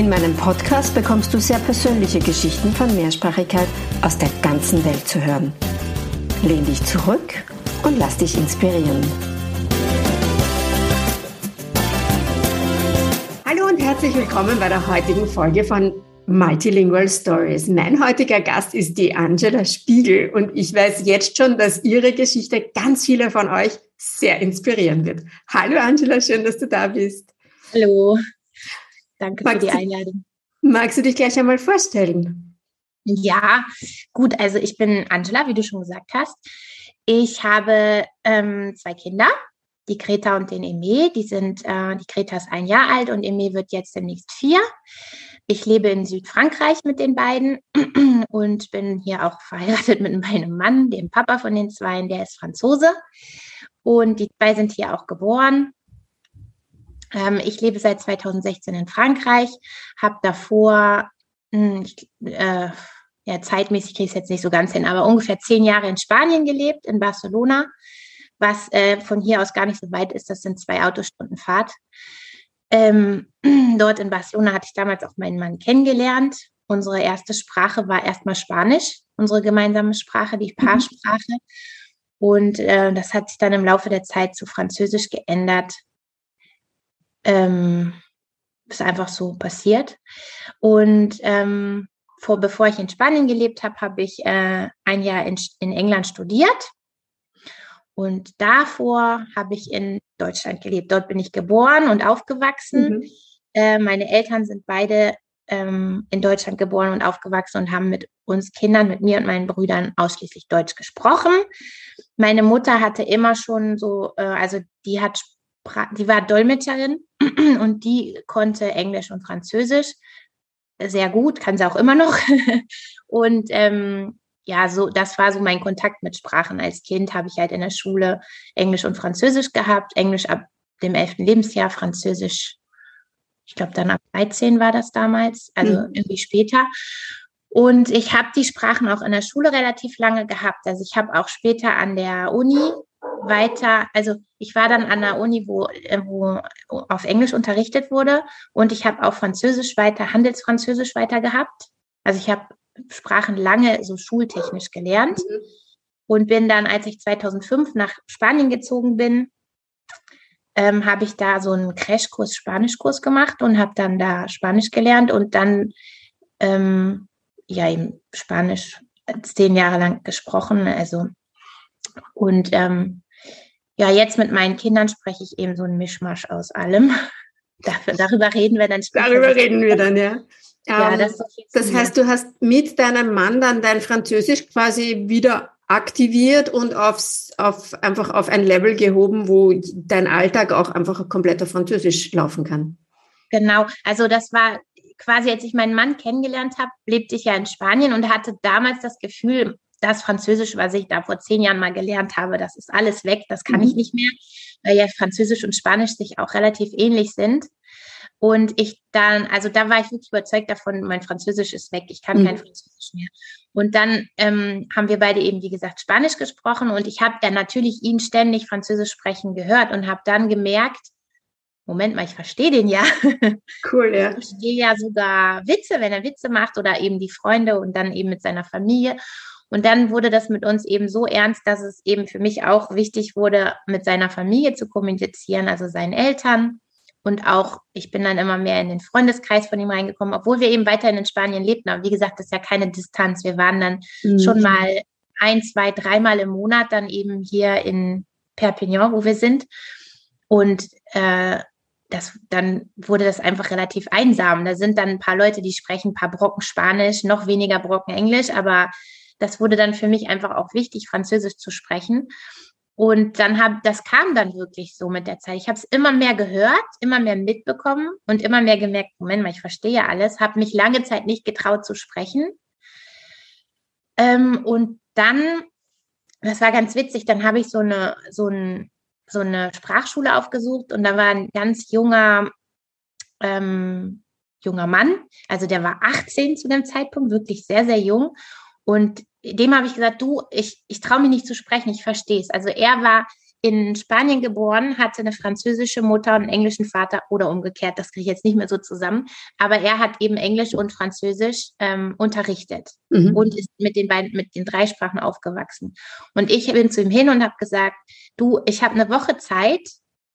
In meinem Podcast bekommst du sehr persönliche Geschichten von Mehrsprachigkeit aus der ganzen Welt zu hören. Lehn dich zurück und lass dich inspirieren. Hallo und herzlich willkommen bei der heutigen Folge von Multilingual Stories. Mein heutiger Gast ist die Angela Spiegel und ich weiß jetzt schon, dass ihre Geschichte ganz viele von euch sehr inspirieren wird. Hallo Angela, schön, dass du da bist. Hallo. Danke magst für die Einladung. magst du dich gleich einmal vorstellen? Ja, gut. Also ich bin Angela, wie du schon gesagt hast. Ich habe ähm, zwei Kinder, die Greta und den Eme. Die sind, äh, die Greta ist ein Jahr alt und Eme wird jetzt demnächst vier. Ich lebe in Südfrankreich mit den beiden und bin hier auch verheiratet mit meinem Mann, dem Papa von den zwei, der ist Franzose. Und die zwei sind hier auch geboren. Ähm, ich lebe seit 2016 in Frankreich, habe davor, hm, ich, äh, ja, zeitmäßig kriege ich es jetzt nicht so ganz hin, aber ungefähr zehn Jahre in Spanien gelebt, in Barcelona, was äh, von hier aus gar nicht so weit ist. Das sind zwei Autostunden Fahrt. Ähm, dort in Barcelona hatte ich damals auch meinen Mann kennengelernt. Unsere erste Sprache war erstmal Spanisch, unsere gemeinsame Sprache, die mhm. Paarsprache. Und äh, das hat sich dann im Laufe der Zeit zu Französisch geändert ähm, ist einfach so passiert. Und ähm, vor, bevor ich in Spanien gelebt habe, habe ich äh, ein Jahr in, in England studiert. Und davor habe ich in Deutschland gelebt. Dort bin ich geboren und aufgewachsen. Mhm. Äh, meine Eltern sind beide ähm, in Deutschland geboren und aufgewachsen und haben mit uns Kindern, mit mir und meinen Brüdern ausschließlich Deutsch gesprochen. Meine Mutter hatte immer schon so, äh, also die hat die war Dolmetscherin und die konnte Englisch und Französisch sehr gut, kann sie auch immer noch. und ähm, ja, so das war so mein Kontakt mit Sprachen. Als Kind habe ich halt in der Schule Englisch und Französisch gehabt, Englisch ab dem elften Lebensjahr, Französisch, ich glaube dann ab 13 war das damals, also mhm. irgendwie später. Und ich habe die Sprachen auch in der Schule relativ lange gehabt. Also ich habe auch später an der Uni weiter, also ich war dann an der Uni, wo, äh, wo auf Englisch unterrichtet wurde und ich habe auch Französisch weiter, Handelsfranzösisch weiter gehabt. Also ich habe Sprachen lange so schultechnisch gelernt mhm. und bin dann, als ich 2005 nach Spanien gezogen bin, ähm, habe ich da so einen Crashkurs, Spanischkurs gemacht und habe dann da Spanisch gelernt und dann ähm, ja eben Spanisch zehn Jahre lang gesprochen. Also und ähm, ja, jetzt mit meinen Kindern spreche ich eben so ein Mischmasch aus allem. Dafür, darüber reden wir dann später. Darüber reden wir dann, ja. ja um, das, das heißt, du hast mit deinem Mann dann dein Französisch quasi wieder aktiviert und aufs, auf, einfach auf ein Level gehoben, wo dein Alltag auch einfach komplett auf Französisch laufen kann. Genau, also das war quasi, als ich meinen Mann kennengelernt habe, lebte ich ja in Spanien und hatte damals das Gefühl, das Französisch, was ich da vor zehn Jahren mal gelernt habe, das ist alles weg, das kann mhm. ich nicht mehr, weil ja Französisch und Spanisch sich auch relativ ähnlich sind. Und ich dann, also da war ich wirklich überzeugt davon, mein Französisch ist weg, ich kann mhm. kein Französisch mehr. Und dann ähm, haben wir beide eben, wie gesagt, Spanisch gesprochen und ich habe dann natürlich ihn ständig Französisch sprechen gehört und habe dann gemerkt, Moment mal, ich verstehe den ja. Cool, ja. Ich verstehe ja sogar Witze, wenn er Witze macht oder eben die Freunde und dann eben mit seiner Familie. Und dann wurde das mit uns eben so ernst, dass es eben für mich auch wichtig wurde, mit seiner Familie zu kommunizieren, also seinen Eltern. Und auch, ich bin dann immer mehr in den Freundeskreis von ihm reingekommen, obwohl wir eben weiterhin in Spanien lebten. Aber wie gesagt, das ist ja keine Distanz. Wir waren dann mhm. schon mal ein, zwei, dreimal im Monat dann eben hier in Perpignan, wo wir sind. Und äh, das, dann wurde das einfach relativ einsam. Da sind dann ein paar Leute, die sprechen ein paar Brocken Spanisch, noch weniger Brocken Englisch, aber das wurde dann für mich einfach auch wichtig, Französisch zu sprechen. Und dann habe, das kam dann wirklich so mit der Zeit. Ich habe es immer mehr gehört, immer mehr mitbekommen und immer mehr gemerkt, Moment mal, ich verstehe ja alles, habe mich lange Zeit nicht getraut zu sprechen. Ähm, und dann, das war ganz witzig, dann habe ich so eine, so, ein, so eine Sprachschule aufgesucht und da war ein ganz junger, ähm, junger Mann, also der war 18 zu dem Zeitpunkt, wirklich sehr, sehr jung. Und dem habe ich gesagt, du, ich, ich traue mich nicht zu sprechen, ich verstehe es. Also er war in Spanien geboren, hatte eine französische Mutter und einen englischen Vater oder umgekehrt, das kriege ich jetzt nicht mehr so zusammen. Aber er hat eben Englisch und Französisch ähm, unterrichtet mhm. und ist mit den beiden, mit den drei Sprachen aufgewachsen. Und ich bin zu ihm hin und habe gesagt, du, ich habe eine Woche Zeit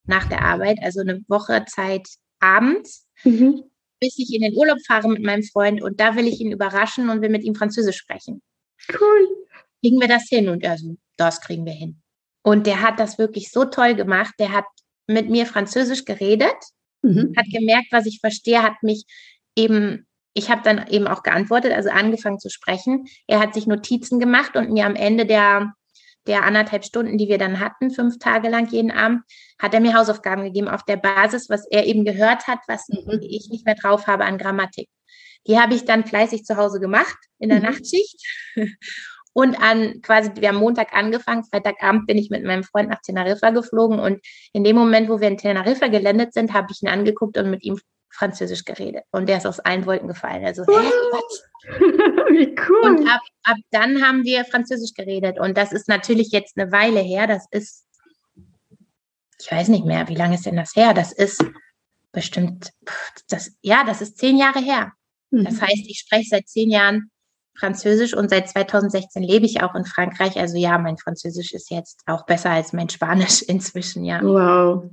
nach der Arbeit, also eine Woche Zeit abends, mhm. Bis ich in den Urlaub fahre mit meinem Freund und da will ich ihn überraschen und will mit ihm Französisch sprechen. Cool. Kriegen wir das hin? Und er so, das kriegen wir hin. Und der hat das wirklich so toll gemacht. Der hat mit mir Französisch geredet, mhm. hat gemerkt, was ich verstehe, hat mich eben, ich habe dann eben auch geantwortet, also angefangen zu sprechen. Er hat sich Notizen gemacht und mir am Ende der, der anderthalb Stunden, die wir dann hatten, fünf Tage lang jeden Abend, hat er mir Hausaufgaben gegeben auf der Basis, was er eben gehört hat, was mhm. ich nicht mehr drauf habe an Grammatik. Die habe ich dann fleißig zu Hause gemacht in der mhm. Nachtschicht. Und an quasi, wir haben Montag angefangen, Freitagabend bin ich mit meinem Freund nach Teneriffa geflogen und in dem Moment, wo wir in Teneriffa gelandet sind, habe ich ihn angeguckt und mit ihm Französisch geredet. Und der ist aus allen Wolken gefallen. Also, hä, was? Wie cool. Und ab, ab dann haben wir Französisch geredet. Und das ist natürlich jetzt eine Weile her. Das ist, ich weiß nicht mehr, wie lange ist denn das her? Das ist bestimmt, das, ja, das ist zehn Jahre her. Das mhm. heißt, ich spreche seit zehn Jahren Französisch und seit 2016 lebe ich auch in Frankreich. Also ja, mein Französisch ist jetzt auch besser als mein Spanisch inzwischen, ja. Wow,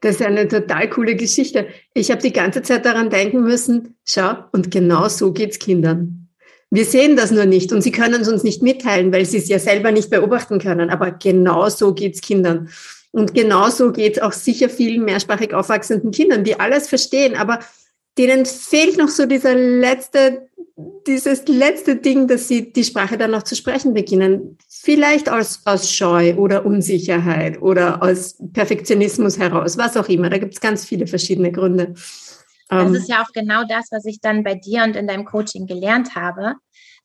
das ist eine total coole Geschichte. Ich habe die ganze Zeit daran denken müssen, schau, und genau so geht's Kindern. Wir sehen das nur nicht und sie können es uns nicht mitteilen, weil sie es ja selber nicht beobachten können. Aber genau so geht's Kindern. Und genauso geht es auch sicher vielen mehrsprachig aufwachsenden Kindern, die alles verstehen, aber denen fehlt noch so dieser letzte, dieses letzte Ding, dass sie die Sprache dann noch zu sprechen beginnen. Vielleicht aus, aus Scheu oder Unsicherheit oder aus Perfektionismus heraus, was auch immer. Da gibt es ganz viele verschiedene Gründe. Das ähm, ist ja auch genau das, was ich dann bei dir und in deinem Coaching gelernt habe.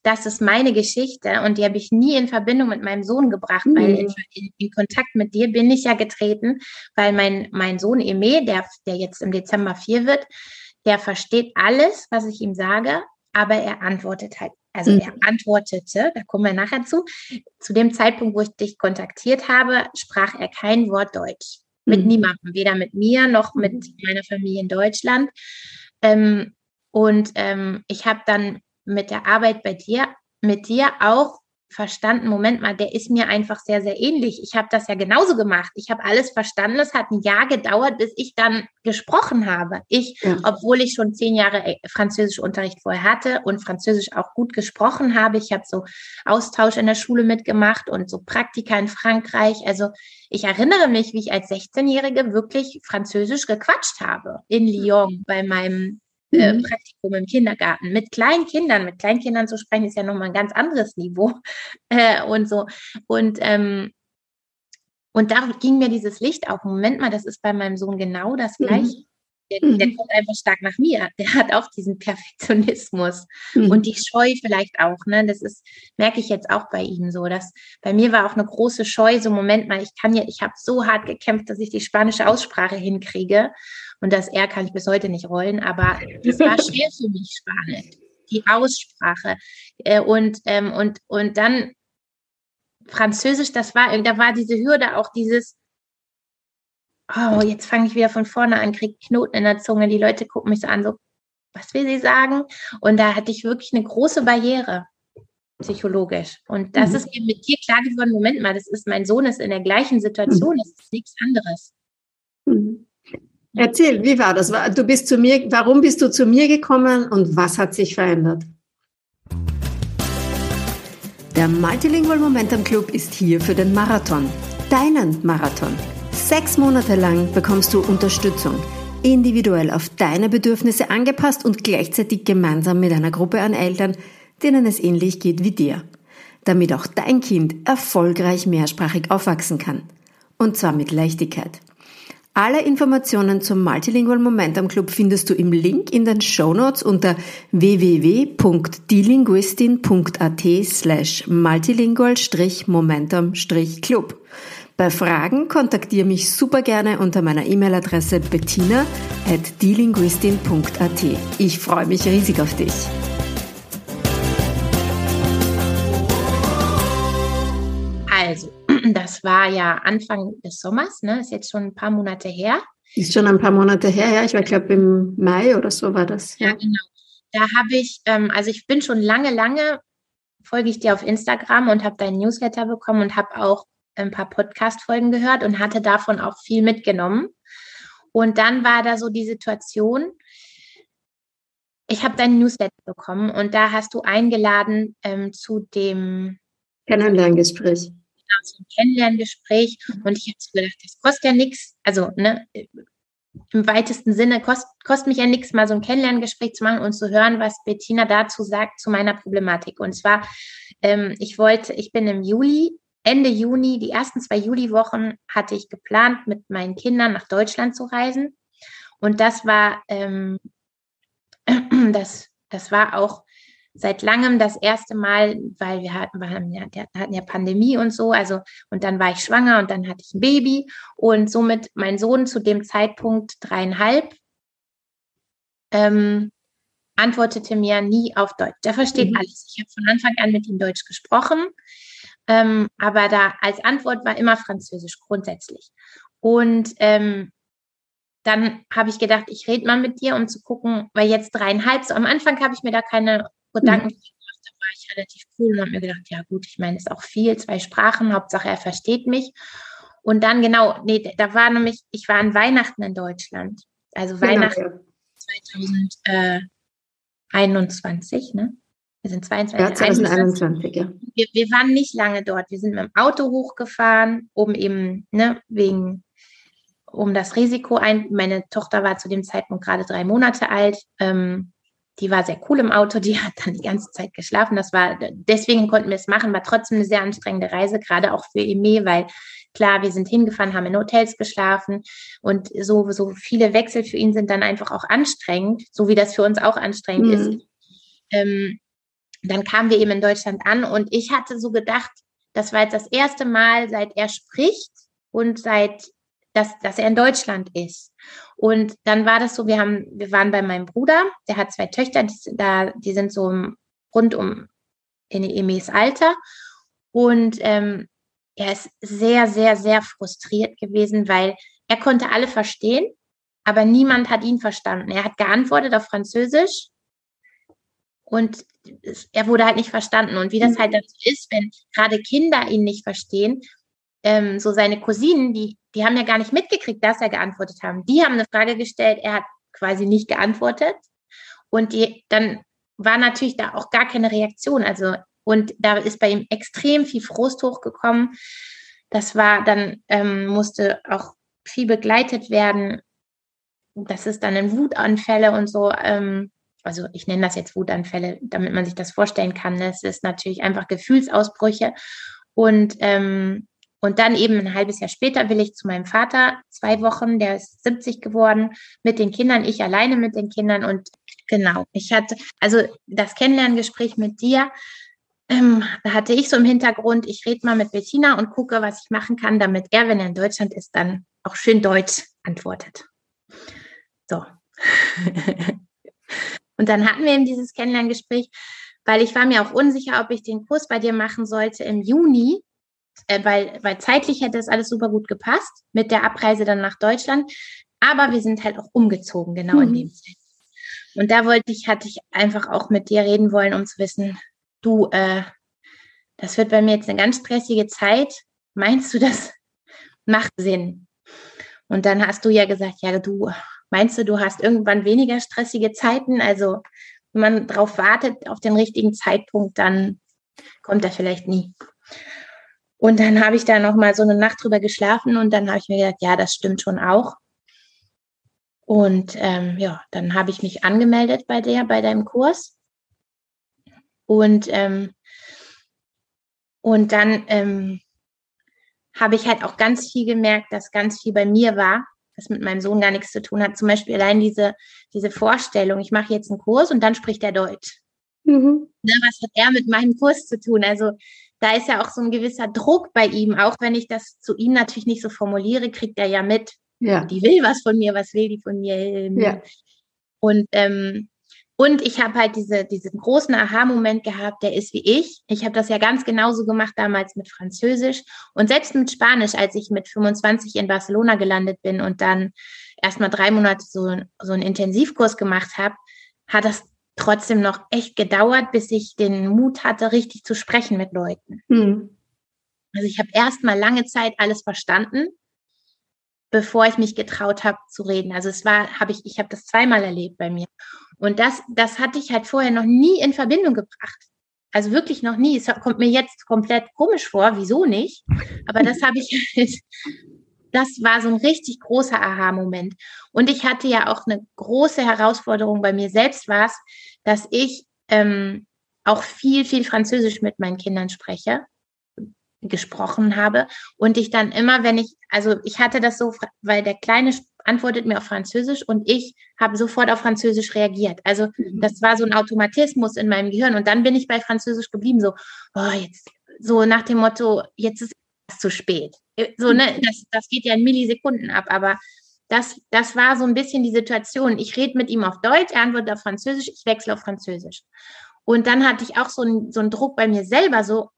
Das ist meine Geschichte und die habe ich nie in Verbindung mit meinem Sohn gebracht, mhm. weil in, in, in, Kontakt mit dir bin ich ja getreten, weil mein, mein Sohn Eme, der, der jetzt im Dezember vier wird, der versteht alles, was ich ihm sage, aber er antwortet halt, also mhm. er antwortete, da kommen wir nachher zu. Zu dem Zeitpunkt, wo ich dich kontaktiert habe, sprach er kein Wort Deutsch. Mhm. Mit niemandem, weder mit mir noch mit meiner Familie in Deutschland. Ähm, und ähm, ich habe dann mit der Arbeit bei dir, mit dir auch verstanden, Moment mal, der ist mir einfach sehr, sehr ähnlich. Ich habe das ja genauso gemacht. Ich habe alles verstanden. Es hat ein Jahr gedauert, bis ich dann gesprochen habe. Ich, ja. obwohl ich schon zehn Jahre äh, Französischunterricht vorher hatte und Französisch auch gut gesprochen habe. Ich habe so Austausch in der Schule mitgemacht und so Praktika in Frankreich. Also ich erinnere mich, wie ich als 16-Jährige wirklich Französisch gequatscht habe in Lyon bei meinem äh, mhm. Praktikum im Kindergarten. Mit kleinen Kindern, mit kleinen Kindern zu sprechen, ist ja nochmal ein ganz anderes Niveau. Äh, und so. Und, ähm, und da ging mir dieses Licht auf. Moment mal, das ist bei meinem Sohn genau das mhm. Gleiche. Der, der, mhm. kommt einfach stark nach mir. Der hat auch diesen Perfektionismus mhm. und die Scheu vielleicht auch. Ne? Das ist, merke ich jetzt auch bei ihm so. Dass bei mir war auch eine große Scheu, so Moment mal, ich kann ja, ich habe so hart gekämpft, dass ich die spanische Aussprache hinkriege. Und das R kann ich bis heute nicht rollen, aber es war schwer für mich spanisch, die Aussprache. Äh, und, ähm, und, und dann Französisch, das war, da war diese Hürde auch dieses, oh, jetzt fange ich wieder von vorne an, kriege Knoten in der Zunge, die Leute gucken mich so an, so, was will sie sagen? Und da hatte ich wirklich eine große Barriere psychologisch. Und das mhm. ist mir mit dir klar geworden, Moment mal, das ist, mein Sohn ist in der gleichen Situation, mhm. das ist nichts anderes. Mhm. Erzähl, wie war das? Du bist zu mir, warum bist du zu mir gekommen und was hat sich verändert? Der Multilingual Momentum Club ist hier für den Marathon, deinen Marathon. Sechs Monate lang bekommst du Unterstützung, individuell auf deine Bedürfnisse angepasst und gleichzeitig gemeinsam mit einer Gruppe an Eltern, denen es ähnlich geht wie dir, damit auch dein Kind erfolgreich mehrsprachig aufwachsen kann. Und zwar mit Leichtigkeit. Alle Informationen zum Multilingual Momentum Club findest du im Link in den Show Notes unter www.dielinguistin.at slash multilingual-momentum-club. Bei Fragen kontaktiere mich super gerne unter meiner E-Mail-Adresse bettina at dielinguistin.at. Ich freue mich riesig auf dich. Also, das war ja Anfang des Sommers, ne? Ist jetzt schon ein paar Monate her. Ist schon ein paar Monate her, ja. Ich war, glaube im Mai oder so war das. Ja, genau. Da habe ich, ähm, also ich bin schon lange, lange, folge ich dir auf Instagram und habe deinen Newsletter bekommen und habe auch ein paar Podcast-Folgen gehört und hatte davon auch viel mitgenommen. Und dann war da so die Situation, ich habe deinen Newsletter bekommen und da hast du eingeladen ähm, zu dem Kennenlerngespräch genau, ein Kennenlerngespräch. Und ich habe so gedacht, das kostet ja nichts. Also, ne, im weitesten Sinne kostet, kostet mich ja nichts, mal so ein Kennenlerngespräch zu machen und zu hören, was Bettina dazu sagt zu meiner Problematik. Und zwar, ähm, ich wollte, ich bin im Juli, Ende Juni, die ersten zwei Juliwochen hatte ich geplant, mit meinen Kindern nach Deutschland zu reisen. Und das war, ähm, das, das war auch seit langem das erste Mal, weil wir hatten, wir hatten, ja, hatten ja Pandemie und so, also und dann war ich schwanger und dann hatte ich ein Baby und somit mein Sohn zu dem Zeitpunkt dreieinhalb ähm, antwortete mir nie auf Deutsch. Der versteht mhm. alles. Ich habe von Anfang an mit ihm Deutsch gesprochen, ähm, aber da als Antwort war immer Französisch grundsätzlich. Und ähm, dann habe ich gedacht, ich rede mal mit dir, um zu gucken, weil jetzt dreieinhalb, so am Anfang habe ich mir da keine Gedanken mhm. gemacht, da war ich relativ cool und habe mir gedacht, ja gut, ich meine, ist auch viel, zwei Sprachen, Hauptsache er versteht mich. Und dann genau, nee, da war nämlich, ich war an Weihnachten in Deutschland. Also genau, Weihnachten ja. 2021, ne? Wir sind 22. Ja, 2021, ja. Wir, wir waren nicht lange dort. Wir sind mit dem Auto hochgefahren, um eben, ne, wegen, um das Risiko ein. Meine Tochter war zu dem Zeitpunkt gerade drei Monate alt. Ähm, die war sehr cool im Auto, die hat dann die ganze Zeit geschlafen. Das war, deswegen konnten wir es machen, war trotzdem eine sehr anstrengende Reise, gerade auch für Eme, weil klar, wir sind hingefahren, haben in Hotels geschlafen und so, so viele Wechsel für ihn sind dann einfach auch anstrengend, so wie das für uns auch anstrengend mhm. ist. Ähm, dann kamen wir eben in Deutschland an und ich hatte so gedacht, das war jetzt das erste Mal, seit er spricht und seit dass, dass er in Deutschland ist. Und dann war das so, wir haben, wir waren bei meinem Bruder, der hat zwei Töchter, die, da, die sind so rund um in Emis Alter. Und ähm, er ist sehr, sehr, sehr frustriert gewesen, weil er konnte alle verstehen, aber niemand hat ihn verstanden. Er hat geantwortet auf Französisch und er wurde halt nicht verstanden. Und wie das mhm. halt dann so ist, wenn gerade Kinder ihn nicht verstehen, ähm, so seine Cousinen, die, die haben ja gar nicht mitgekriegt, dass er geantwortet haben. Die haben eine Frage gestellt, er hat quasi nicht geantwortet. Und die, dann war natürlich da auch gar keine Reaktion. Also, und da ist bei ihm extrem viel Frust hochgekommen. Das war dann, ähm, musste auch viel begleitet werden. Das ist dann in Wutanfälle und so. Ähm, also ich nenne das jetzt Wutanfälle, damit man sich das vorstellen kann. Es ist natürlich einfach Gefühlsausbrüche. Und ähm, und dann eben ein halbes Jahr später will ich zu meinem Vater, zwei Wochen, der ist 70 geworden, mit den Kindern, ich alleine mit den Kindern. Und genau, ich hatte, also das Kennenlerngespräch mit dir, ähm, da hatte ich so im Hintergrund, ich rede mal mit Bettina und gucke, was ich machen kann, damit er, wenn er in Deutschland ist, dann auch schön Deutsch antwortet. So. und dann hatten wir eben dieses Kennenlerngespräch, weil ich war mir auch unsicher, ob ich den Kurs bei dir machen sollte im Juni, äh, weil, weil zeitlich hätte es alles super gut gepasst mit der Abreise dann nach Deutschland. Aber wir sind halt auch umgezogen, genau mhm. in dem Zeit. Und da wollte ich, hatte ich einfach auch mit dir reden wollen, um zu wissen, du, äh, das wird bei mir jetzt eine ganz stressige Zeit. Meinst du, das macht Sinn? Und dann hast du ja gesagt, ja, du, meinst du, du hast irgendwann weniger stressige Zeiten? Also, wenn man darauf wartet, auf den richtigen Zeitpunkt, dann kommt er vielleicht nie. Und dann habe ich da noch mal so eine Nacht drüber geschlafen und dann habe ich mir gedacht, ja, das stimmt schon auch. Und ähm, ja, dann habe ich mich angemeldet bei der, bei deinem Kurs. Und, ähm, und dann ähm, habe ich halt auch ganz viel gemerkt, dass ganz viel bei mir war, das mit meinem Sohn gar nichts zu tun hat. Zum Beispiel allein diese, diese Vorstellung, ich mache jetzt einen Kurs und dann spricht er Deutsch. Mhm. Ne, was hat er mit meinem Kurs zu tun? Also da ist ja auch so ein gewisser Druck bei ihm, auch wenn ich das zu ihm natürlich nicht so formuliere, kriegt er ja mit. Ja. Die will was von mir, was will die von mir? Ja. Und ähm, und ich habe halt diese, diesen großen Aha-Moment gehabt, der ist wie ich. Ich habe das ja ganz genauso gemacht damals mit Französisch und selbst mit Spanisch, als ich mit 25 in Barcelona gelandet bin und dann erstmal drei Monate so, so einen Intensivkurs gemacht habe, hat das trotzdem noch echt gedauert, bis ich den Mut hatte, richtig zu sprechen mit Leuten. Mhm. Also ich habe erstmal lange Zeit alles verstanden, bevor ich mich getraut habe zu reden. Also es war, habe ich, ich habe das zweimal erlebt bei mir. Und das, das hatte ich halt vorher noch nie in Verbindung gebracht. Also wirklich noch nie. Es kommt mir jetzt komplett komisch vor. Wieso nicht? Aber das habe ich halt, das war so ein richtig großer Aha-Moment. Und ich hatte ja auch eine große Herausforderung bei mir selbst war es, dass ich ähm, auch viel, viel Französisch mit meinen Kindern spreche gesprochen habe und ich dann immer, wenn ich, also ich hatte das so, weil der Kleine antwortet mir auf Französisch und ich habe sofort auf Französisch reagiert. Also mhm. das war so ein Automatismus in meinem Gehirn und dann bin ich bei Französisch geblieben, so, oh, jetzt, so nach dem Motto, jetzt ist es zu spät. So, ne, mhm. das, das geht ja in Millisekunden ab, aber das, das war so ein bisschen die Situation. Ich rede mit ihm auf Deutsch, er antwortet auf Französisch, ich wechsle auf Französisch. Und dann hatte ich auch so einen, so einen Druck bei mir selber, so,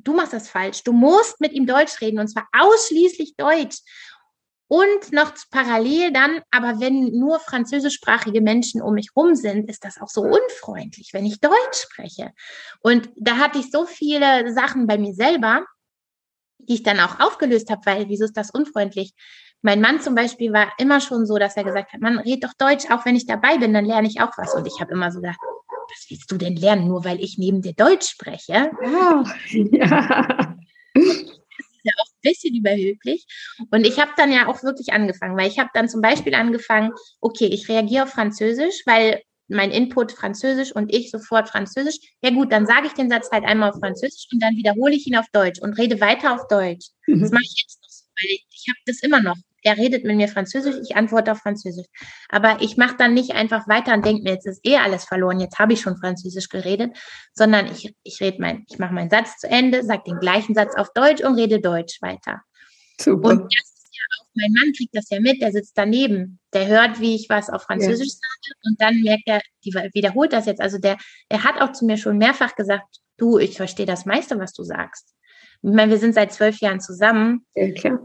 du machst das falsch. Du musst mit ihm Deutsch reden und zwar ausschließlich Deutsch. Und noch parallel dann, aber wenn nur französischsprachige Menschen um mich rum sind, ist das auch so unfreundlich, wenn ich Deutsch spreche. Und da hatte ich so viele Sachen bei mir selber, die ich dann auch aufgelöst habe, weil wieso ist das unfreundlich? Mein Mann zum Beispiel war immer schon so, dass er gesagt hat, man red doch Deutsch, auch wenn ich dabei bin, dann lerne ich auch was. Und ich habe immer so gedacht, was willst du denn lernen, nur weil ich neben dir Deutsch spreche? Oh, ja. Das ist ja auch ein bisschen überheblich. Und ich habe dann ja auch wirklich angefangen, weil ich habe dann zum Beispiel angefangen, okay, ich reagiere auf Französisch, weil mein Input Französisch und ich sofort Französisch. Ja gut, dann sage ich den Satz halt einmal auf Französisch und dann wiederhole ich ihn auf Deutsch und rede weiter auf Deutsch. Mhm. Das mache ich jetzt noch so, weil ich, ich habe das immer noch er redet mit mir Französisch, ich antworte auf Französisch. Aber ich mache dann nicht einfach weiter und denke mir, jetzt ist eh alles verloren, jetzt habe ich schon Französisch geredet, sondern ich, ich rede mein, ich mache meinen Satz zu Ende, sage den gleichen Satz auf Deutsch und rede Deutsch weiter. Super. Und das ist ja auch, mein Mann kriegt das ja mit, der sitzt daneben, der hört, wie ich was auf Französisch ja. sage und dann merkt er, die wiederholt das jetzt. Also der, er hat auch zu mir schon mehrfach gesagt, du, ich verstehe das meiste, was du sagst. Ich meine, wir sind seit zwölf Jahren zusammen. Ja, klar.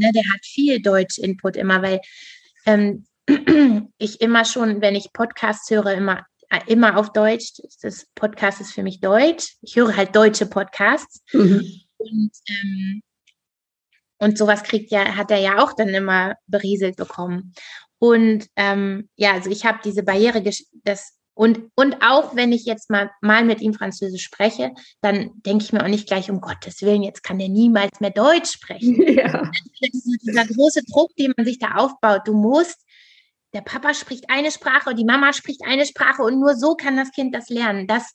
Ne, der hat viel Deutsch-Input immer, weil ähm, ich immer schon, wenn ich Podcasts höre, immer äh, immer auf Deutsch. Das Podcast ist für mich Deutsch. Ich höre halt deutsche Podcasts. Mhm. Und, ähm, und sowas kriegt ja, hat er ja auch dann immer berieselt bekommen. Und ähm, ja, also ich habe diese Barriere, das und, und auch wenn ich jetzt mal, mal mit ihm Französisch spreche, dann denke ich mir auch nicht gleich, um Gottes Willen, jetzt kann der niemals mehr Deutsch sprechen. Ja. Das ist dieser große Druck, den man sich da aufbaut. Du musst, der Papa spricht eine Sprache und die Mama spricht eine Sprache und nur so kann das Kind das lernen. Das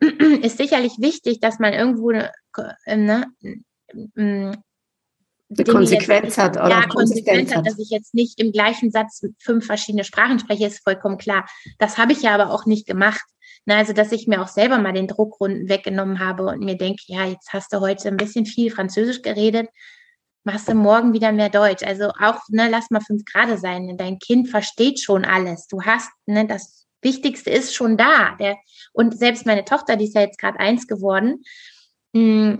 ist sicherlich wichtig, dass man irgendwo äh, ne, eine Konsequenz hat oder ja, Konsequenz hat, dass ich jetzt nicht im gleichen Satz fünf verschiedene Sprachen spreche, ist vollkommen klar. Das habe ich ja aber auch nicht gemacht. Na, also, dass ich mir auch selber mal den Druckrunden weggenommen habe und mir denke, ja, jetzt hast du heute ein bisschen viel Französisch geredet, machst du morgen wieder mehr Deutsch. Also auch, ne, lass mal fünf Grade sein. Dein Kind versteht schon alles. Du hast, ne, das Wichtigste ist schon da. Der, und selbst meine Tochter, die ist ja jetzt gerade eins geworden, mh, hm,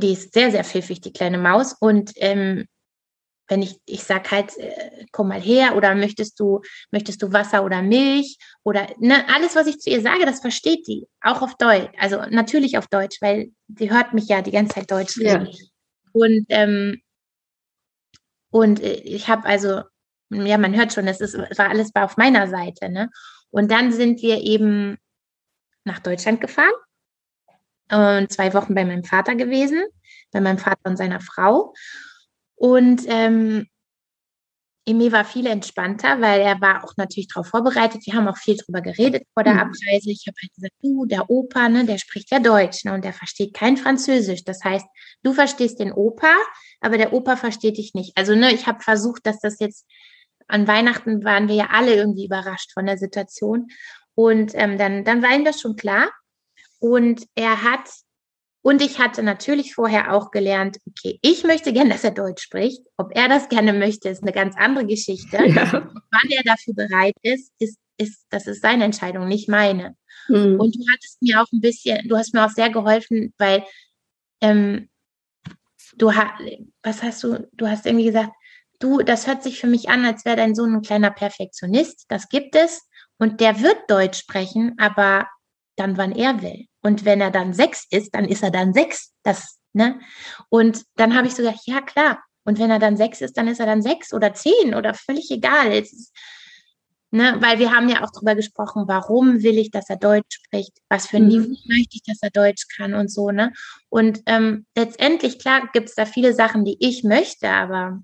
die ist sehr, sehr pfiffig, die kleine Maus. Und ähm, wenn ich, ich sag halt, äh, komm mal her oder möchtest du, möchtest du Wasser oder Milch oder ne, alles, was ich zu ihr sage, das versteht die. Auch auf Deutsch. Also natürlich auf Deutsch, weil sie hört mich ja die ganze Zeit Deutsch reden. Ja. Und, ähm, und äh, ich habe also, ja, man hört schon, das ist, war alles auf meiner Seite, ne? Und dann sind wir eben nach Deutschland gefahren und zwei Wochen bei meinem Vater gewesen, bei meinem Vater und seiner Frau. Und ähm, Emil war viel entspannter, weil er war auch natürlich darauf vorbereitet. Wir haben auch viel drüber geredet vor der mhm. Abreise. Ich habe halt gesagt, du, der Opa, ne, der spricht ja Deutsch ne, und der versteht kein Französisch. Das heißt, du verstehst den Opa, aber der Opa versteht dich nicht. Also ne, ich habe versucht, dass das jetzt an Weihnachten waren wir ja alle irgendwie überrascht von der Situation. Und ähm, dann, dann war ihm das schon klar. Und er hat und ich hatte natürlich vorher auch gelernt, okay, ich möchte gerne, dass er Deutsch spricht. Ob er das gerne möchte, ist eine ganz andere Geschichte. Ja. Wann er dafür bereit ist, ist, ist, das ist seine Entscheidung, nicht meine. Mhm. Und du hattest mir auch ein bisschen, du hast mir auch sehr geholfen, weil ähm, du hast, was hast du, du hast irgendwie gesagt, du, das hört sich für mich an, als wäre dein Sohn ein kleiner Perfektionist. Das gibt es. Und der wird Deutsch sprechen, aber dann, wann er will. Und wenn er dann sechs ist, dann ist er dann sechs. Das, ne? Und dann habe ich so gesagt, ja klar. Und wenn er dann sechs ist, dann ist er dann sechs oder zehn oder völlig egal. Ist, ne? Weil wir haben ja auch darüber gesprochen, warum will ich, dass er Deutsch spricht? Was für ein mhm. Niveau möchte ich, dass er Deutsch kann und so, ne? Und ähm, letztendlich, klar, gibt es da viele Sachen, die ich möchte, aber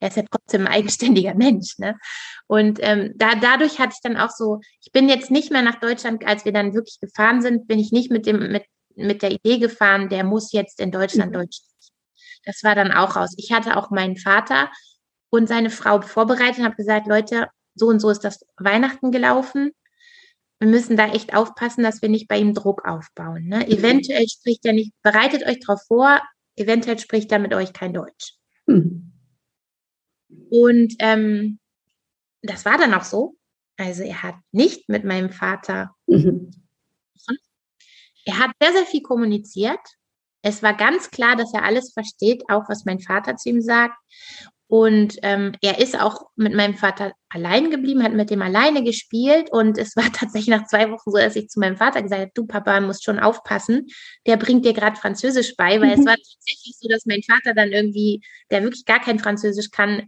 er ist ja trotzdem ein eigenständiger Mensch. Ne? Und ähm, da, dadurch hatte ich dann auch so, ich bin jetzt nicht mehr nach Deutschland, als wir dann wirklich gefahren sind, bin ich nicht mit dem, mit, mit der Idee gefahren, der muss jetzt in Deutschland mhm. Deutsch sprechen. Das war dann auch raus. Ich hatte auch meinen Vater und seine Frau vorbereitet und habe gesagt, Leute, so und so ist das Weihnachten gelaufen. Wir müssen da echt aufpassen, dass wir nicht bei ihm Druck aufbauen. Ne? Mhm. Eventuell spricht er nicht, bereitet euch darauf vor, eventuell spricht er mit euch kein Deutsch. Mhm. Und ähm, das war dann auch so. Also er hat nicht mit meinem Vater. Mhm. Er hat sehr, sehr viel kommuniziert. Es war ganz klar, dass er alles versteht, auch was mein Vater zu ihm sagt. Und ähm, er ist auch mit meinem Vater allein geblieben, hat mit dem alleine gespielt. Und es war tatsächlich nach zwei Wochen so, dass ich zu meinem Vater gesagt habe, du Papa, musst schon aufpassen. Der bringt dir gerade Französisch bei, weil mhm. es war tatsächlich so, dass mein Vater dann irgendwie, der wirklich gar kein Französisch kann,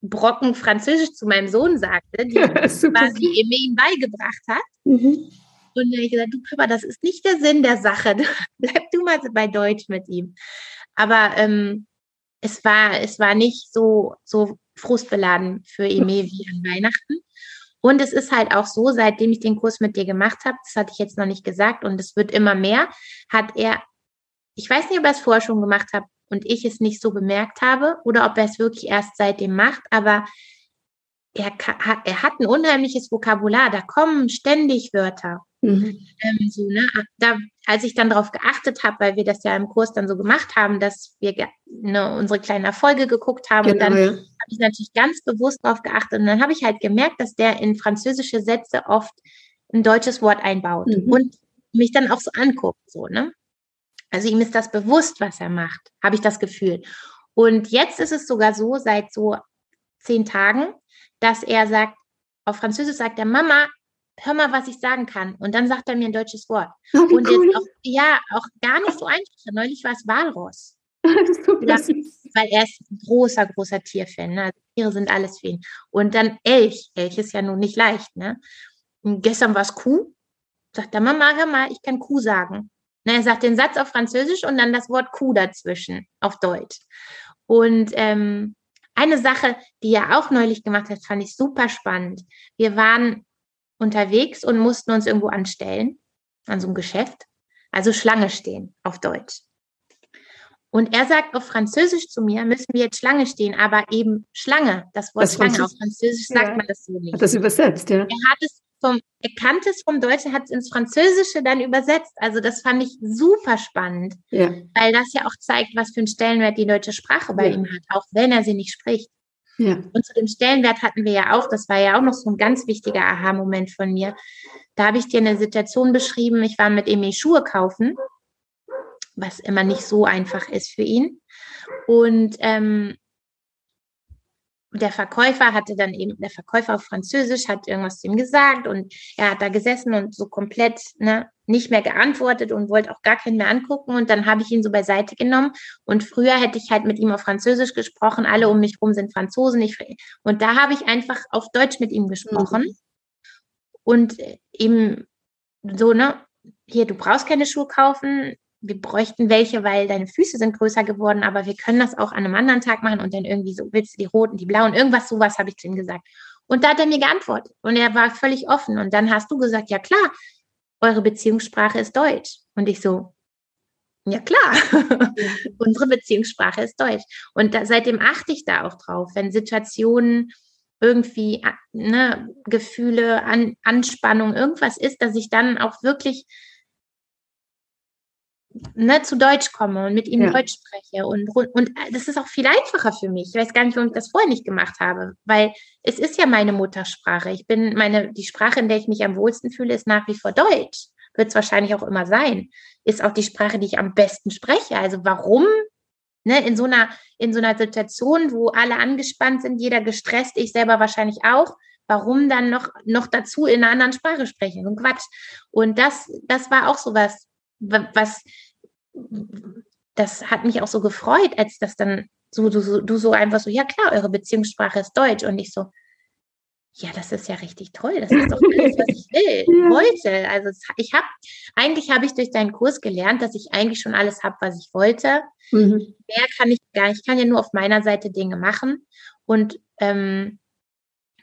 Brocken Französisch zu meinem Sohn sagte, die ja, quasi ihm, ihm beigebracht hat. Mhm. Und dann habe ich gesagt, du Papa, das ist nicht der Sinn der Sache. Bleib du mal bei Deutsch mit ihm. Aber ähm, es war, es war nicht so, so frustbeladen für Eme wie an Weihnachten. Und es ist halt auch so, seitdem ich den Kurs mit dir gemacht habe, das hatte ich jetzt noch nicht gesagt und es wird immer mehr, hat er, ich weiß nicht, ob er es vorher schon gemacht hat, und ich es nicht so bemerkt habe oder ob er es wirklich erst seitdem macht, aber er, er hat ein unheimliches Vokabular, da kommen ständig Wörter. Mhm. Ähm, so, ne? da, als ich dann darauf geachtet habe, weil wir das ja im Kurs dann so gemacht haben, dass wir ne, unsere kleine Erfolge geguckt haben genau, und dann ja. habe ich natürlich ganz bewusst darauf geachtet und dann habe ich halt gemerkt, dass der in französische Sätze oft ein deutsches Wort einbaut mhm. und mich dann auch so anguckt, so, ne? Also ihm ist das bewusst, was er macht, habe ich das Gefühl. Und jetzt ist es sogar so, seit so zehn Tagen, dass er sagt, auf Französisch sagt er, Mama, hör mal, was ich sagen kann. Und dann sagt er mir ein deutsches Wort. Oh, und cool. jetzt auch, ja, auch gar nicht so einfach. Neulich war es Walross. Das weil er ist ein großer, großer Tierfan. Ne? Also Tiere sind alles für ihn. Und dann Elch. Elch ist ja nun nicht leicht. Ne? Und gestern war es Kuh. Sagt er, Mama, hör mal, ich kann Kuh sagen. Na, er sagt den Satz auf Französisch und dann das Wort Kuh dazwischen auf Deutsch. Und ähm, eine Sache, die er auch neulich gemacht hat, fand ich super spannend. Wir waren unterwegs und mussten uns irgendwo anstellen, an so einem Geschäft, also Schlange stehen auf Deutsch. Und er sagt auf Französisch zu mir, müssen wir jetzt Schlange stehen, aber eben Schlange, das Wort das Schlange auf Französisch sagt ja. man das so nicht. Hat das übersetzt, ja. Er hat es vom, er kannte es vom Deutschen, hat es ins Französische dann übersetzt. Also das fand ich super spannend, ja. weil das ja auch zeigt, was für einen Stellenwert die deutsche Sprache bei ja. ihm hat, auch wenn er sie nicht spricht. Ja. Und zu dem Stellenwert hatten wir ja auch, das war ja auch noch so ein ganz wichtiger Aha-Moment von mir. Da habe ich dir eine Situation beschrieben, ich war mit Emil Schuhe kaufen, was immer nicht so einfach ist für ihn. Und ähm, der Verkäufer hatte dann eben, der Verkäufer auf Französisch hat irgendwas zu ihm gesagt und er hat da gesessen und so komplett ne, nicht mehr geantwortet und wollte auch gar keinen mehr angucken. Und dann habe ich ihn so beiseite genommen. Und früher hätte ich halt mit ihm auf Französisch gesprochen. Alle um mich rum sind Franzosen. Ich, und da habe ich einfach auf Deutsch mit ihm gesprochen. Mhm. Und ihm so, ne, hier, du brauchst keine Schuhe kaufen. Wir bräuchten welche, weil deine Füße sind größer geworden, aber wir können das auch an einem anderen Tag machen und dann irgendwie so, willst du die roten, die blauen, irgendwas sowas habe ich zu ihm gesagt. Und da hat er mir geantwortet und er war völlig offen. Und dann hast du gesagt, ja klar, eure Beziehungssprache ist Deutsch. Und ich so, ja klar, unsere Beziehungssprache ist Deutsch. Und da, seitdem achte ich da auch drauf, wenn Situationen irgendwie ne, Gefühle, An Anspannung, irgendwas ist, dass ich dann auch wirklich ne, zu Deutsch komme und mit ihm ja. Deutsch spreche. Und, und das ist auch viel einfacher für mich. Ich weiß gar nicht, warum ich das vorher nicht gemacht habe, weil es ist ja meine Muttersprache. Ich bin meine, die Sprache, in der ich mich am wohlsten fühle, ist nach wie vor Deutsch. Wird es wahrscheinlich auch immer sein. Ist auch die Sprache, die ich am besten spreche. Also warum Ne, in so einer, in so einer Situation, wo alle angespannt sind, jeder gestresst, ich selber wahrscheinlich auch, warum dann noch, noch dazu in einer anderen Sprache sprechen? So ein Quatsch. Und das, das war auch so was, was, das hat mich auch so gefreut, als das dann so, du, so, du so einfach so, ja klar, eure Beziehungssprache ist Deutsch. Und ich so, ja, das ist ja richtig toll. Das ist doch alles, was ich will, ja. wollte. Also ich habe, eigentlich habe ich durch deinen Kurs gelernt, dass ich eigentlich schon alles habe, was ich wollte. Mhm. Mehr kann ich gar nicht. Ich kann ja nur auf meiner Seite Dinge machen und ähm,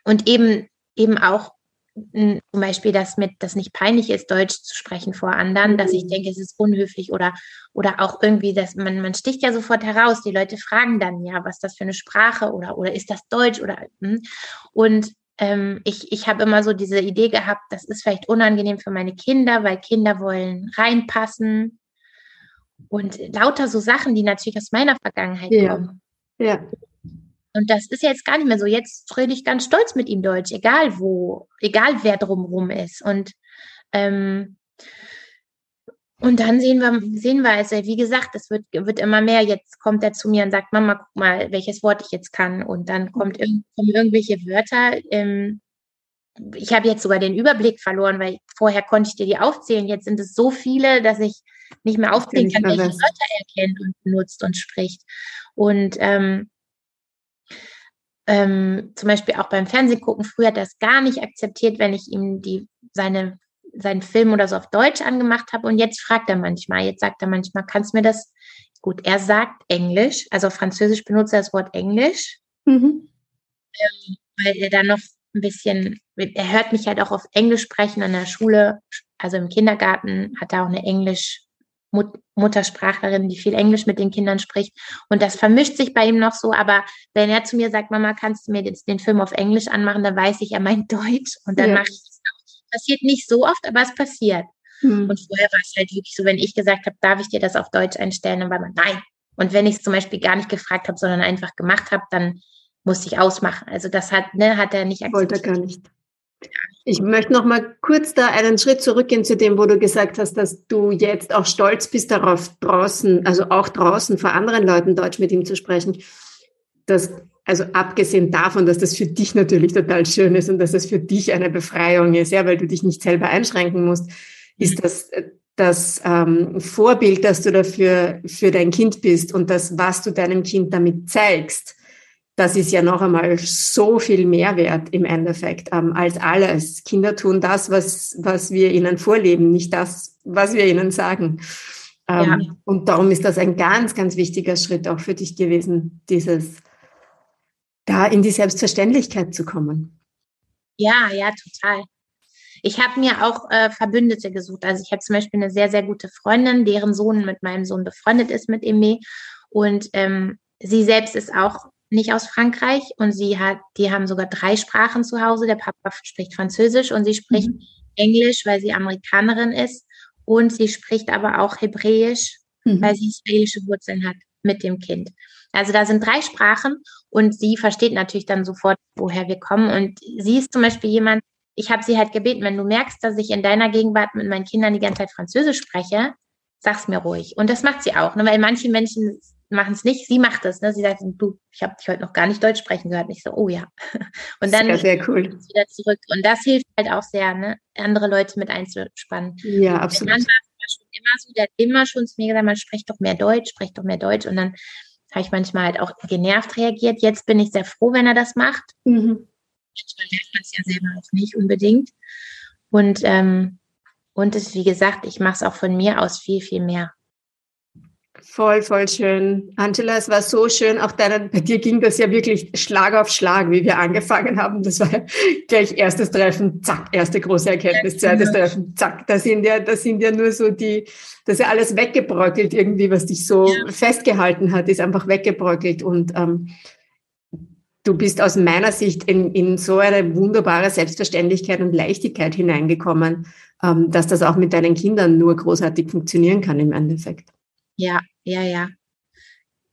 und eben eben auch zum Beispiel, dass mit das nicht peinlich ist, Deutsch zu sprechen vor anderen, dass ich mhm. denke, es ist unhöflich oder oder auch irgendwie, dass man man sticht ja sofort heraus. Die Leute fragen dann ja, was das für eine Sprache oder oder ist das Deutsch oder hm? und ähm, ich, ich habe immer so diese Idee gehabt, das ist vielleicht unangenehm für meine Kinder, weil Kinder wollen reinpassen und lauter so Sachen, die natürlich aus meiner Vergangenheit ja. kommen. Ja. Und das ist jetzt gar nicht mehr so. Jetzt rede ich ganz stolz mit ihm Deutsch, egal wo, egal wer drumherum ist. Und ähm, und dann sehen wir, sehen wir es, wie gesagt, es wird, wird immer mehr. Jetzt kommt er zu mir und sagt, Mama, guck mal, welches Wort ich jetzt kann. Und dann kommt irg kommen irgendwelche Wörter. Ähm, ich habe jetzt sogar den Überblick verloren, weil vorher konnte ich dir die aufzählen. Jetzt sind es so viele, dass ich nicht mehr aufzählen kann, welche Wörter er kennt und benutzt und spricht. Und ähm, ähm, zum Beispiel auch beim Fernsehgucken, früher hat er es gar nicht akzeptiert, wenn ich ihm die, seine seinen Film oder so auf Deutsch angemacht habe. Und jetzt fragt er manchmal, jetzt sagt er manchmal, kannst du mir das, gut, er sagt Englisch, also auf Französisch benutzt er das Wort Englisch, mhm. ähm, weil er dann noch ein bisschen, er hört mich halt auch auf Englisch sprechen in der Schule, also im Kindergarten hat er auch eine Englisch Mut Muttersprachlerin, die viel Englisch mit den Kindern spricht. Und das vermischt sich bei ihm noch so. Aber wenn er zu mir sagt, Mama, kannst du mir jetzt den Film auf Englisch anmachen, dann weiß ich, er meint Deutsch. Und dann ja. mache ich es passiert nicht so oft, aber es passiert. Mhm. Und vorher war es halt wirklich so, wenn ich gesagt habe, darf ich dir das auf Deutsch einstellen, dann war man nein. Und wenn ich es zum Beispiel gar nicht gefragt habe, sondern einfach gemacht habe, dann musste ich ausmachen. Also das hat, ne, hat er nicht akzeptiert. Wollte er gar nicht. Ich möchte noch mal kurz da einen Schritt zurückgehen zu dem, wo du gesagt hast, dass du jetzt auch stolz bist darauf, draußen, also auch draußen vor anderen Leuten Deutsch mit ihm zu sprechen. Das also abgesehen davon, dass das für dich natürlich total schön ist und dass es für dich eine Befreiung ist, ja, weil du dich nicht selber einschränken musst, ist das das ähm, Vorbild, dass du dafür für dein Kind bist und das, was du deinem Kind damit zeigst, das ist ja noch einmal so viel Mehrwert im Endeffekt ähm, als alles. Kinder tun das, was, was wir ihnen vorleben, nicht das, was wir ihnen sagen. Ähm, ja. Und darum ist das ein ganz, ganz wichtiger Schritt auch für dich gewesen, dieses da in die Selbstverständlichkeit zu kommen. Ja, ja, total. Ich habe mir auch äh, Verbündete gesucht. Also ich habe zum Beispiel eine sehr, sehr gute Freundin, deren Sohn mit meinem Sohn befreundet ist mit Eme. Und ähm, sie selbst ist auch nicht aus Frankreich und sie hat, die haben sogar drei Sprachen zu Hause. Der Papa spricht Französisch und sie spricht mhm. Englisch, weil sie Amerikanerin ist. Und sie spricht aber auch Hebräisch, mhm. weil sie israelische Wurzeln hat mit dem Kind. Also da sind drei Sprachen und sie versteht natürlich dann sofort, woher wir kommen. Und sie ist zum Beispiel jemand, ich habe sie halt gebeten, wenn du merkst, dass ich in deiner Gegenwart mit meinen Kindern die ganze Zeit Französisch spreche, sag's mir ruhig. Und das macht sie auch, ne? weil manche Menschen machen es nicht. Sie macht es. Ne? Sie sagt, du, ich habe dich heute noch gar nicht Deutsch sprechen gehört. Nicht so, oh ja. Und dann sehr, sehr cool. wieder zurück. Und das hilft halt auch sehr, ne? andere Leute mit einzuspannen. Ja, absolut. Mein Mann war schon immer so, der hat immer schon zu mir gesagt, man spricht doch mehr Deutsch, spricht doch mehr Deutsch. Und dann habe ich manchmal halt auch genervt reagiert. Jetzt bin ich sehr froh, wenn er das macht. Mhm. Manchmal merkt man es ja selber auch nicht unbedingt. Und, ähm, und es, wie gesagt, ich mache es auch von mir aus viel, viel mehr. Voll, voll schön. Angela, es war so schön. Auch deiner, bei dir ging das ja wirklich Schlag auf Schlag, wie wir angefangen haben. Das war gleich erstes Treffen, zack, erste große Erkenntnis, zweites Treffen, zack. Da sind ja, da sind ja nur so die, das ist ja alles weggebröckelt irgendwie, was dich so ja. festgehalten hat, ist einfach weggebröckelt. Und ähm, du bist aus meiner Sicht in, in so eine wunderbare Selbstverständlichkeit und Leichtigkeit hineingekommen, ähm, dass das auch mit deinen Kindern nur großartig funktionieren kann im Endeffekt. Ja, ja, ja.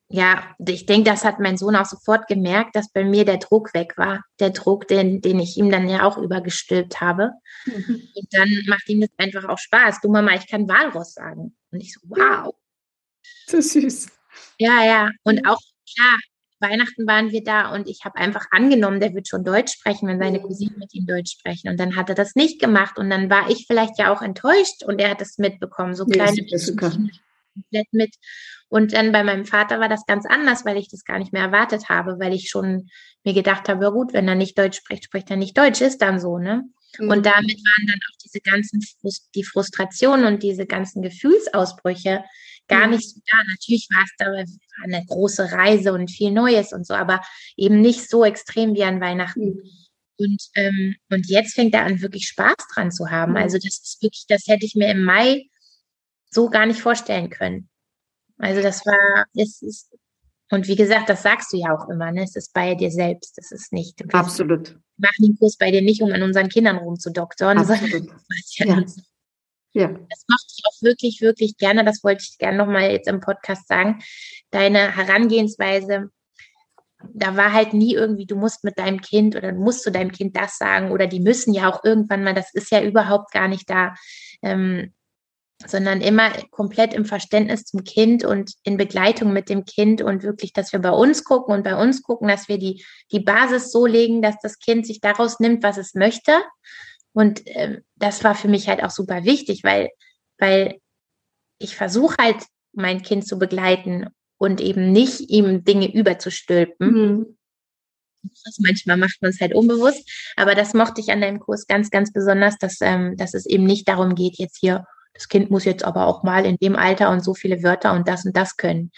Ja, ich denke, das hat mein Sohn auch sofort gemerkt, dass bei mir der Druck weg war. Der Druck, den, den ich ihm dann ja auch übergestülpt habe. Mhm. Und dann macht ihm das einfach auch Spaß. Du Mama, ich kann Walross sagen. Und ich so, wow. So süß. Ja, ja. Und auch, klar, Weihnachten waren wir da und ich habe einfach angenommen, der wird schon Deutsch sprechen, wenn seine Cousinen mit ihm Deutsch sprechen. Und dann hat er das nicht gemacht und dann war ich vielleicht ja auch enttäuscht und er hat es mitbekommen. So kleine ja, komplett mit. Und dann bei meinem Vater war das ganz anders, weil ich das gar nicht mehr erwartet habe, weil ich schon mir gedacht habe, ja gut, wenn er nicht Deutsch spricht, spricht er nicht Deutsch, ist dann so, ne? Mhm. Und damit waren dann auch diese ganzen Frust die Frustration und diese ganzen Gefühlsausbrüche gar mhm. nicht so da. Natürlich war es da eine große Reise und viel Neues und so, aber eben nicht so extrem wie an Weihnachten. Mhm. Und, ähm, und jetzt fängt er an, wirklich Spaß dran zu haben. Mhm. Also das ist wirklich, das hätte ich mir im Mai so gar nicht vorstellen können. Also das war, es ist, und wie gesagt, das sagst du ja auch immer, ne? Es ist bei dir selbst, das ist nicht. Absolut. Wir machen den Kurs bei dir nicht, um an unseren Kindern rumzudoktern, Absolut. ja, ja. ja. Das mache ich auch wirklich, wirklich gerne. Das wollte ich gerne nochmal jetzt im Podcast sagen. Deine Herangehensweise, da war halt nie irgendwie, du musst mit deinem Kind oder du musst zu deinem Kind das sagen oder die müssen ja auch irgendwann mal, das ist ja überhaupt gar nicht da. Ähm, sondern immer komplett im Verständnis zum Kind und in Begleitung mit dem Kind und wirklich, dass wir bei uns gucken und bei uns gucken, dass wir die, die Basis so legen, dass das Kind sich daraus nimmt, was es möchte. Und äh, das war für mich halt auch super wichtig, weil, weil ich versuche halt, mein Kind zu begleiten und eben nicht ihm Dinge überzustülpen. Mhm. Manchmal macht man es halt unbewusst, aber das mochte ich an deinem Kurs ganz, ganz besonders, dass, ähm, dass es eben nicht darum geht, jetzt hier das Kind muss jetzt aber auch mal in dem Alter und so viele Wörter und das und das können.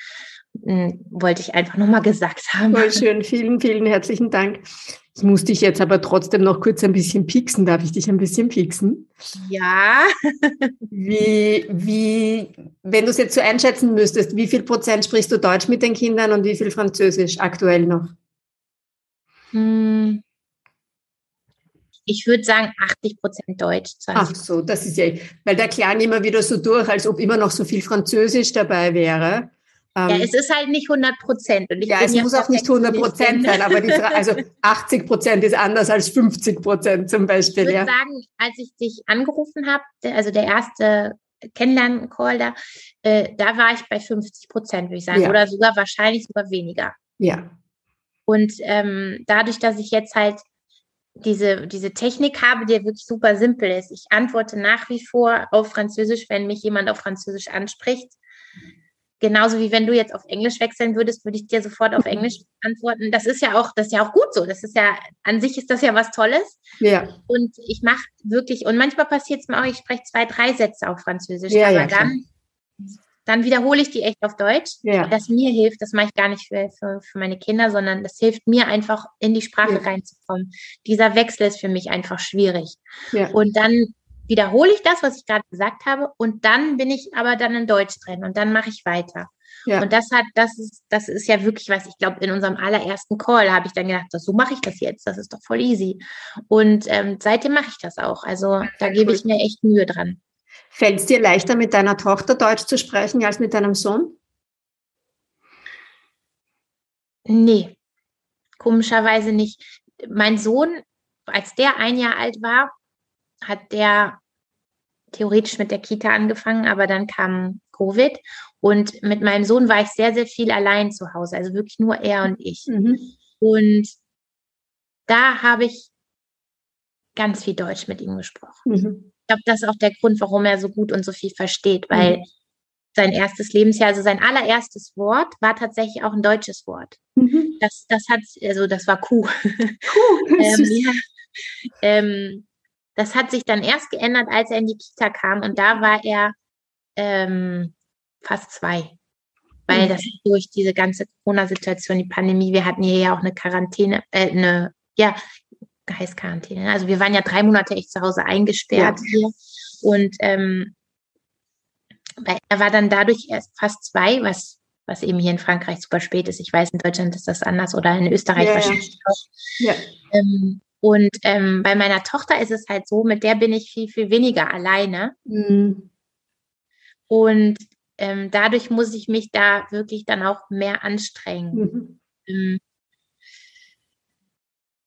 Hm, wollte ich einfach nochmal gesagt haben. Voll schön, vielen, vielen herzlichen Dank. Ich muss dich jetzt aber trotzdem noch kurz ein bisschen pieksen. Darf ich dich ein bisschen pieksen? Ja. wie, wie, wenn du es jetzt so einschätzen müsstest, wie viel Prozent sprichst du Deutsch mit den Kindern und wie viel Französisch aktuell noch? Hm, ich würde sagen 80 Prozent Deutsch. Ach so, das ist ja, weil der klang immer wieder so durch, als ob immer noch so viel Französisch dabei wäre. Ja, ähm, es ist halt nicht 100 Prozent. Ja, es muss auch nicht 100 Prozent sein, aber die also 80 Prozent ist anders als 50 Prozent zum Beispiel. Ich würde ja. sagen, als ich dich angerufen habe, also der erste Kennenlernen-Call da, äh, da war ich bei 50 Prozent, würde ich sagen, ja. oder sogar wahrscheinlich sogar weniger. Ja. Und ähm, dadurch, dass ich jetzt halt diese, diese Technik habe, die wirklich super simpel ist. Ich antworte nach wie vor auf Französisch, wenn mich jemand auf Französisch anspricht. Genauso wie wenn du jetzt auf Englisch wechseln würdest, würde ich dir sofort auf Englisch antworten. Das ist ja auch, das ist ja auch gut so. Das ist ja, an sich ist das ja was Tolles. Ja. Und ich mache wirklich, und manchmal passiert es mir auch, ich spreche zwei, drei Sätze auf Französisch. Ja, aber ja, dann dann wiederhole ich die echt auf Deutsch. Ja. Das mir hilft, das mache ich gar nicht für, für, für meine Kinder, sondern das hilft mir einfach in die Sprache ja. reinzukommen. Dieser Wechsel ist für mich einfach schwierig. Ja. Und dann wiederhole ich das, was ich gerade gesagt habe, und dann bin ich aber dann in Deutsch drin und dann mache ich weiter. Ja. Und das hat, das ist, das ist ja wirklich was, ich glaube, in unserem allerersten Call habe ich dann gedacht, so mache ich das jetzt, das ist doch voll easy. Und ähm, seitdem mache ich das auch. Also da gebe ich mir echt Mühe dran. Fällt es dir leichter, mit deiner Tochter Deutsch zu sprechen als mit deinem Sohn? Nee, komischerweise nicht. Mein Sohn, als der ein Jahr alt war, hat der theoretisch mit der Kita angefangen, aber dann kam Covid und mit meinem Sohn war ich sehr, sehr viel allein zu Hause, also wirklich nur er und ich. Mhm. Und da habe ich ganz viel Deutsch mit ihm gesprochen. Mhm ich glaube, das ist auch der Grund, warum er so gut und so viel versteht, weil mhm. sein erstes Lebensjahr, also sein allererstes Wort war tatsächlich auch ein deutsches Wort. Mhm. Das, das hat, also das war Kuh. Kuh. ähm, ja. ähm, das hat sich dann erst geändert, als er in die Kita kam und da war er ähm, fast zwei. weil mhm. das durch diese ganze Corona-Situation, die Pandemie, wir hatten hier ja auch eine Quarantäne, äh, eine, ja, heißt Quarantäne. Ne? Also wir waren ja drei Monate echt zu Hause eingesperrt ja. hier und ähm, er war dann dadurch erst fast zwei, was was eben hier in Frankreich super spät ist. Ich weiß, in Deutschland ist das anders oder in Österreich ja, wahrscheinlich auch. Ja. Ähm, und ähm, bei meiner Tochter ist es halt so, mit der bin ich viel, viel weniger alleine. Mhm. Und ähm, dadurch muss ich mich da wirklich dann auch mehr anstrengen. Mhm. Ähm,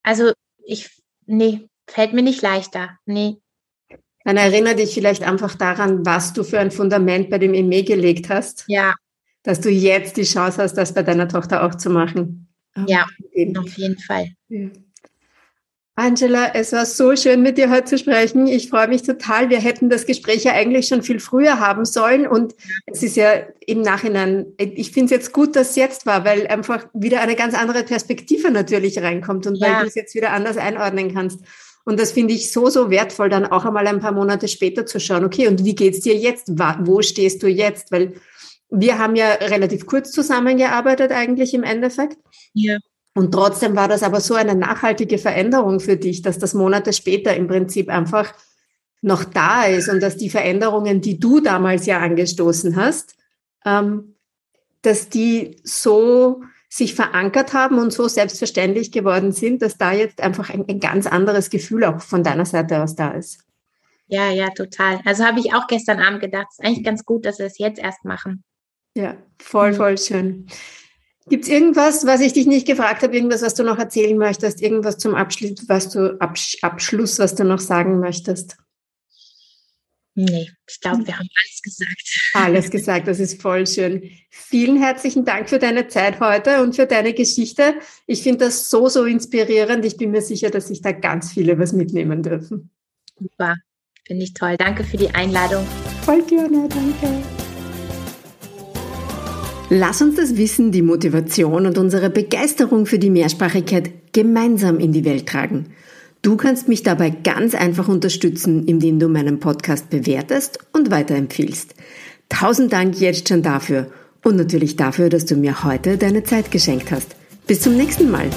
also ich, nee, fällt mir nicht leichter. Nee. Dann erinnere dich vielleicht einfach daran, was du für ein Fundament bei dem EME gelegt hast. Ja. Dass du jetzt die Chance hast, das bei deiner Tochter auch zu machen. Ja, auf jeden Fall. Ja. Angela, es war so schön, mit dir heute zu sprechen. Ich freue mich total. Wir hätten das Gespräch ja eigentlich schon viel früher haben sollen. Und es ist ja im Nachhinein, ich finde es jetzt gut, dass es jetzt war, weil einfach wieder eine ganz andere Perspektive natürlich reinkommt und ja. weil du es jetzt wieder anders einordnen kannst. Und das finde ich so, so wertvoll, dann auch einmal ein paar Monate später zu schauen, okay, und wie geht's dir jetzt? Wo stehst du jetzt? Weil wir haben ja relativ kurz zusammengearbeitet eigentlich im Endeffekt. Ja. Und trotzdem war das aber so eine nachhaltige Veränderung für dich, dass das Monate später im Prinzip einfach noch da ist und dass die Veränderungen, die du damals ja angestoßen hast, ähm, dass die so sich verankert haben und so selbstverständlich geworden sind, dass da jetzt einfach ein, ein ganz anderes Gefühl auch von deiner Seite aus da ist. Ja, ja, total. Also habe ich auch gestern Abend gedacht, es ist eigentlich ganz gut, dass wir es jetzt erst machen. Ja, voll, voll schön. Gibt es irgendwas, was ich dich nicht gefragt habe, irgendwas, was du noch erzählen möchtest, irgendwas zum Abschluss, was du Absch Abschluss, was du noch sagen möchtest? Nee, ich glaube, wir haben alles gesagt. Alles gesagt, das ist voll schön. Vielen herzlichen Dank für deine Zeit heute und für deine Geschichte. Ich finde das so, so inspirierend. Ich bin mir sicher, dass sich da ganz viele was mitnehmen dürfen. Super, finde ich toll. Danke für die Einladung. Voll gerne, danke. Lass uns das Wissen, die Motivation und unsere Begeisterung für die Mehrsprachigkeit gemeinsam in die Welt tragen. Du kannst mich dabei ganz einfach unterstützen, indem du meinen Podcast bewertest und weiterempfiehlst. Tausend Dank jetzt schon dafür und natürlich dafür, dass du mir heute deine Zeit geschenkt hast. Bis zum nächsten Mal.